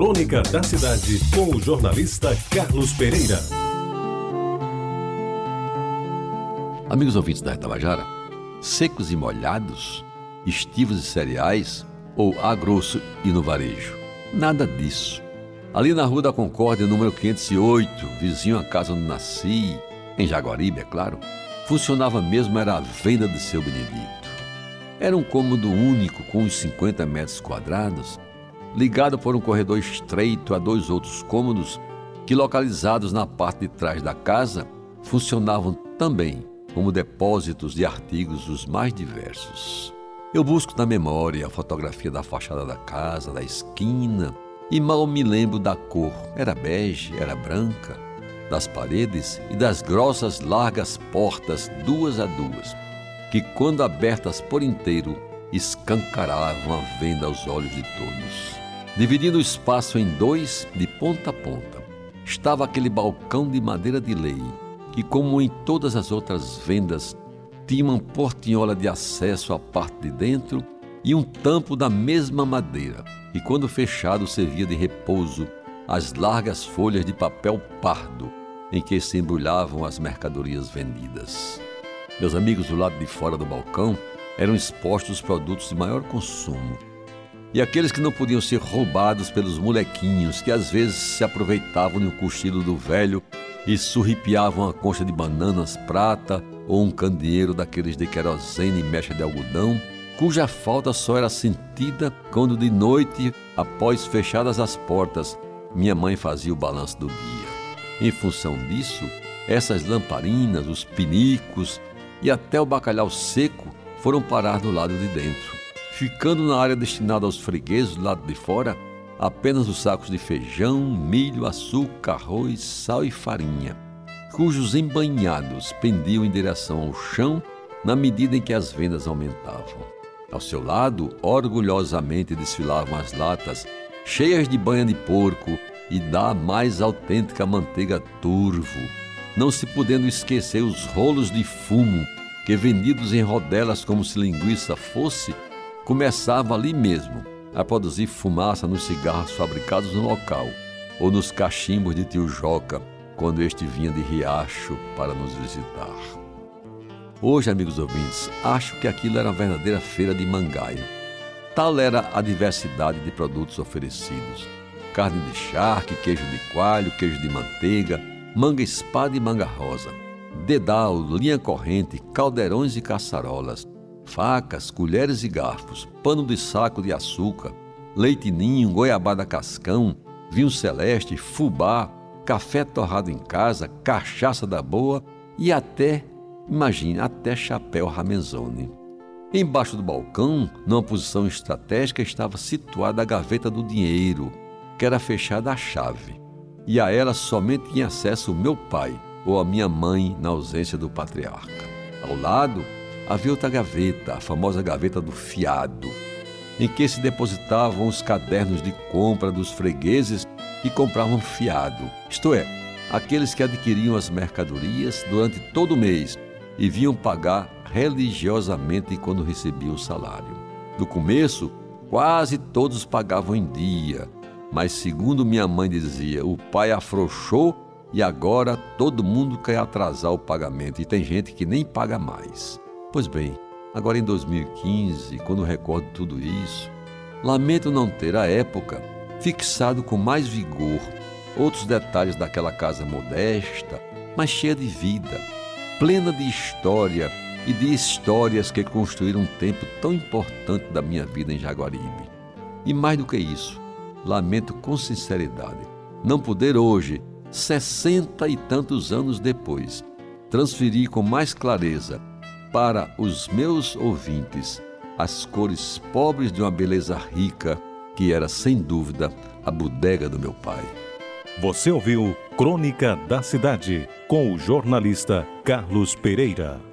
Crônica da Cidade, com o jornalista Carlos Pereira. Amigos ouvintes da Tabajara, secos e molhados, estivos e cereais ou a grosso e no varejo? Nada disso. Ali na Rua da Concórdia, número 508, vizinho à casa onde nasci, em Jaguaribe, é claro, funcionava mesmo era a venda de seu Benedito. Era um cômodo único com uns 50 metros quadrados, ligado por um corredor estreito a dois outros cômodos que, localizados na parte de trás da casa, funcionavam também como depósitos de artigos os mais diversos. Eu busco na memória a fotografia da fachada da casa, da esquina, e mal me lembro da cor. Era bege, era branca, das paredes e das grossas largas portas, duas a duas, que, quando abertas por inteiro, escancaravam a venda aos olhos de todos. Dividindo o espaço em dois, de ponta a ponta, estava aquele balcão de madeira de lei, que, como em todas as outras vendas, tinha uma portinhola de acesso à parte de dentro e um tampo da mesma madeira, e quando fechado servia de repouso às largas folhas de papel pardo em que se embrulhavam as mercadorias vendidas. Meus amigos do lado de fora do balcão eram expostos os produtos de maior consumo. E aqueles que não podiam ser roubados pelos molequinhos que às vezes se aproveitavam do cochilo do velho e surripiavam a concha de bananas prata ou um candeeiro daqueles de querosene e mecha de algodão, cuja falta só era sentida quando de noite, após fechadas as portas, minha mãe fazia o balanço do dia. Em função disso, essas lamparinas, os pinicos e até o bacalhau seco foram parar do lado de dentro, ficando na área destinada aos fregueses do lado de fora apenas os sacos de feijão, milho, açúcar, arroz, sal e farinha, cujos embanhados pendiam em direção ao chão na medida em que as vendas aumentavam. Ao seu lado, orgulhosamente desfilavam as latas, cheias de banha de porco e da mais autêntica manteiga turvo, não se podendo esquecer os rolos de fumo que, vendidos em rodelas como se linguiça fosse, começava ali mesmo, a produzir fumaça nos cigarros fabricados no local ou nos cachimbos de tio Joca quando este vinha de Riacho para nos visitar. Hoje, amigos ouvintes, acho que aquilo era uma verdadeira feira de mangaio. Tal era a diversidade de produtos oferecidos: carne de charque, queijo de coalho, queijo de manteiga, manga espada e manga rosa, dedal, linha corrente, caldeirões e caçarolas, facas, colheres e garfos, pano de saco de açúcar, leite ninho, goiabada cascão, vinho celeste, fubá, café torrado em casa, cachaça da boa e até, imagine, até chapéu ramenzone. Embaixo do balcão, numa posição estratégica, estava situada a gaveta do dinheiro, que era fechada à chave, e a ela somente tinha acesso o meu pai ou a minha mãe na ausência do patriarca. Ao lado, havia outra gaveta, a famosa gaveta do fiado, em que se depositavam os cadernos de compra dos fregueses que compravam fiado, isto é, aqueles que adquiriam as mercadorias durante todo o mês e vinham pagar religiosamente quando recebiam o salário. No começo, quase todos pagavam em dia, mas segundo minha mãe dizia, o pai afrouxou e agora todo mundo quer atrasar o pagamento e tem gente que nem paga mais. Pois bem, agora em 2015, quando recordo tudo isso, lamento não ter à época fixado com mais vigor outros detalhes daquela casa modesta, mas cheia de vida, plena de história e de histórias que construíram um tempo tão importante da minha vida em Jaguaribe. E mais do que isso, lamento com sinceridade não poder hoje, sessenta e tantos anos depois, transferir com mais clareza para os meus ouvintes as cores pobres de uma beleza rica, que era sem dúvida a bodega do meu pai. Você ouviu Crônica da Cidade com o jornalista Carlos Pereira.